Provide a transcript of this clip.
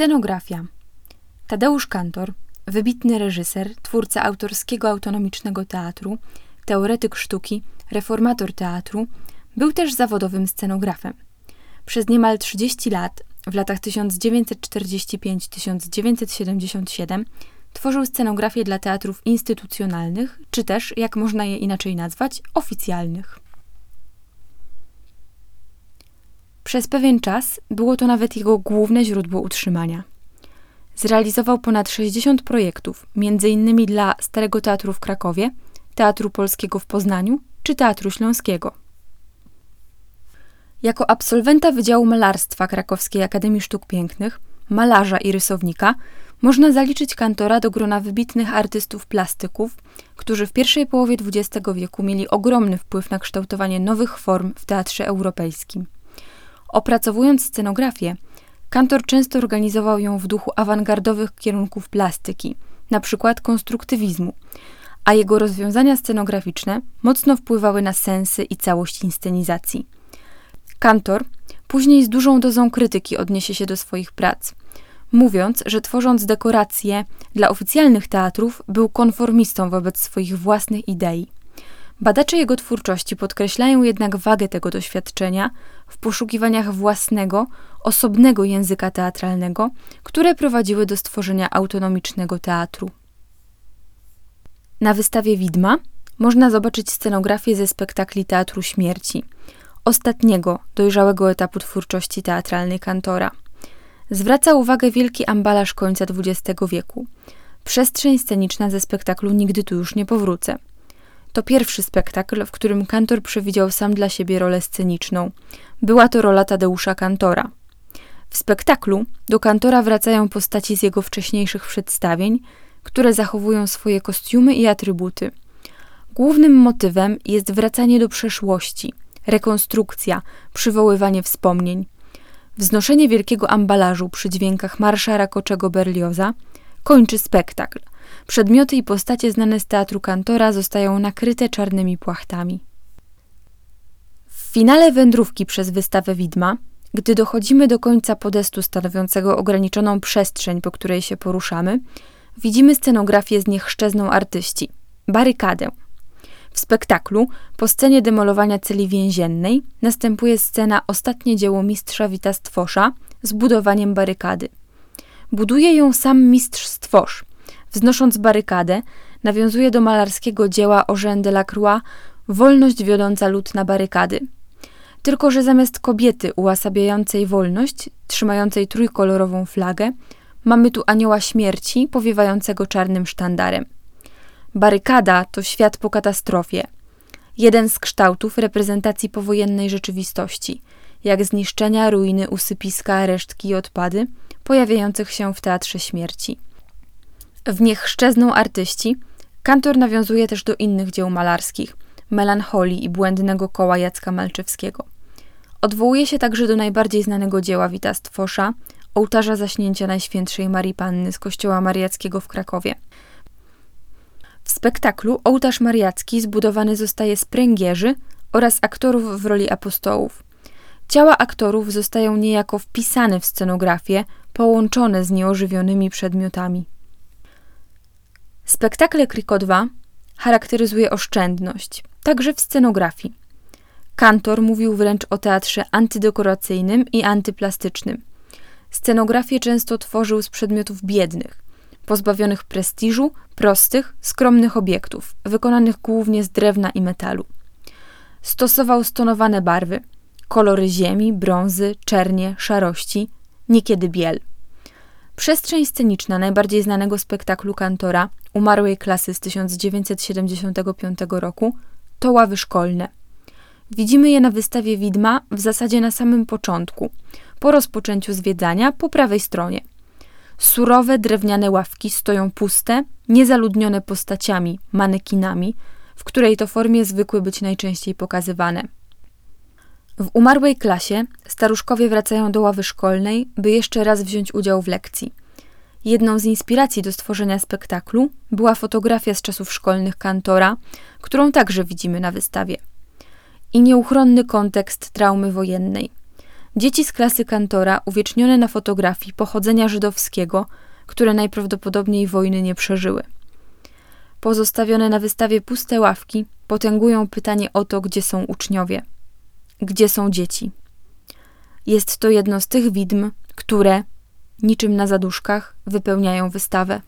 Scenografia. Tadeusz Kantor, wybitny reżyser, twórca autorskiego autonomicznego teatru, teoretyk sztuki, reformator teatru, był też zawodowym scenografem. Przez niemal 30 lat, w latach 1945-1977, tworzył scenografię dla teatrów instytucjonalnych, czy też, jak można je inaczej nazwać, oficjalnych. Przez pewien czas było to nawet jego główne źródło utrzymania. Zrealizował ponad 60 projektów, m.in. dla Starego Teatru w Krakowie, Teatru Polskiego w Poznaniu czy Teatru Śląskiego. Jako absolwenta Wydziału Malarstwa Krakowskiej Akademii Sztuk Pięknych, malarza i rysownika, można zaliczyć kantora do grona wybitnych artystów plastyków, którzy w pierwszej połowie XX wieku mieli ogromny wpływ na kształtowanie nowych form w teatrze europejskim. Opracowując scenografię, Kantor często organizował ją w duchu awangardowych kierunków plastyki, przykład konstruktywizmu, a jego rozwiązania scenograficzne mocno wpływały na sensy i całość inscenizacji. Kantor później z dużą dozą krytyki odniesie się do swoich prac, mówiąc, że tworząc dekoracje dla oficjalnych teatrów, był konformistą wobec swoich własnych idei. Badacze jego twórczości podkreślają jednak wagę tego doświadczenia w poszukiwaniach własnego, osobnego języka teatralnego, które prowadziły do stworzenia autonomicznego teatru. Na wystawie Widma można zobaczyć scenografię ze spektakli Teatru Śmierci, ostatniego, dojrzałego etapu twórczości teatralnej kantora. Zwraca uwagę wielki ambalaż końca XX wieku. Przestrzeń sceniczna ze spektaklu Nigdy tu już nie powrócę – to pierwszy spektakl, w którym kantor przewidział sam dla siebie rolę sceniczną. Była to rola Tadeusza Kantora. W spektaklu do kantora wracają postaci z jego wcześniejszych przedstawień, które zachowują swoje kostiumy i atrybuty. Głównym motywem jest wracanie do przeszłości, rekonstrukcja, przywoływanie wspomnień. Wznoszenie wielkiego ambalażu przy dźwiękach marsza rakoczego Berlioza kończy spektakl, Przedmioty i postacie znane z teatru kantora zostają nakryte czarnymi płachtami. W finale wędrówki przez wystawę widma, gdy dochodzimy do końca podestu stanowiącego ograniczoną przestrzeń, po której się poruszamy, widzimy scenografię z niechszczezną artyści barykadę. W spektaklu, po scenie demolowania celi więziennej, następuje scena Ostatnie dzieło mistrza Wita Stwosza z budowaniem barykady. Buduje ją sam mistrz Stwosz, Wznosząc barykadę, nawiązuje do malarskiego dzieła Eugène Delacroix Wolność wiodąca lud na barykady. Tylko, że zamiast kobiety ułasabiającej wolność, trzymającej trójkolorową flagę, mamy tu anioła śmierci powiewającego czarnym sztandarem. Barykada to świat po katastrofie. Jeden z kształtów reprezentacji powojennej rzeczywistości, jak zniszczenia, ruiny, usypiska, resztki i odpady pojawiających się w teatrze śmierci. W niech szczezną artyści Kantor nawiązuje też do innych dzieł malarskich, melancholii i błędnego koła Jacka Malczewskiego. Odwołuje się także do najbardziej znanego dzieła Wita Stwosza, ołtarza zaśnięcia Najświętszej Marii Panny z kościoła mariackiego w Krakowie. W spektaklu ołtarz mariacki zbudowany zostaje z pręgierzy oraz aktorów w roli apostołów. Ciała aktorów zostają niejako wpisane w scenografię, połączone z nieożywionymi przedmiotami. Spektakle Kriko 2 charakteryzuje oszczędność, także w scenografii. Kantor mówił wręcz o teatrze antydekoracyjnym i antyplastycznym. Scenografię często tworzył z przedmiotów biednych, pozbawionych prestiżu, prostych, skromnych obiektów, wykonanych głównie z drewna i metalu. Stosował stonowane barwy, kolory ziemi, brązy, czernie, szarości, niekiedy biel. Przestrzeń sceniczna najbardziej znanego spektaklu Kantora, umarłej klasy z 1975 roku, to ławy szkolne. Widzimy je na wystawie widma w zasadzie na samym początku, po rozpoczęciu zwiedzania po prawej stronie. Surowe drewniane ławki stoją puste, niezaludnione postaciami, manekinami, w której to formie zwykły być najczęściej pokazywane. W umarłej klasie staruszkowie wracają do ławy szkolnej, by jeszcze raz wziąć udział w lekcji. Jedną z inspiracji do stworzenia spektaklu była fotografia z czasów szkolnych kantora, którą także widzimy na wystawie. I nieuchronny kontekst traumy wojennej. Dzieci z klasy kantora, uwiecznione na fotografii pochodzenia żydowskiego, które najprawdopodobniej wojny nie przeżyły. Pozostawione na wystawie puste ławki potęgują pytanie o to, gdzie są uczniowie, gdzie są dzieci. Jest to jedno z tych widm, które, niczym na zaduszkach, wypełniają wystawę.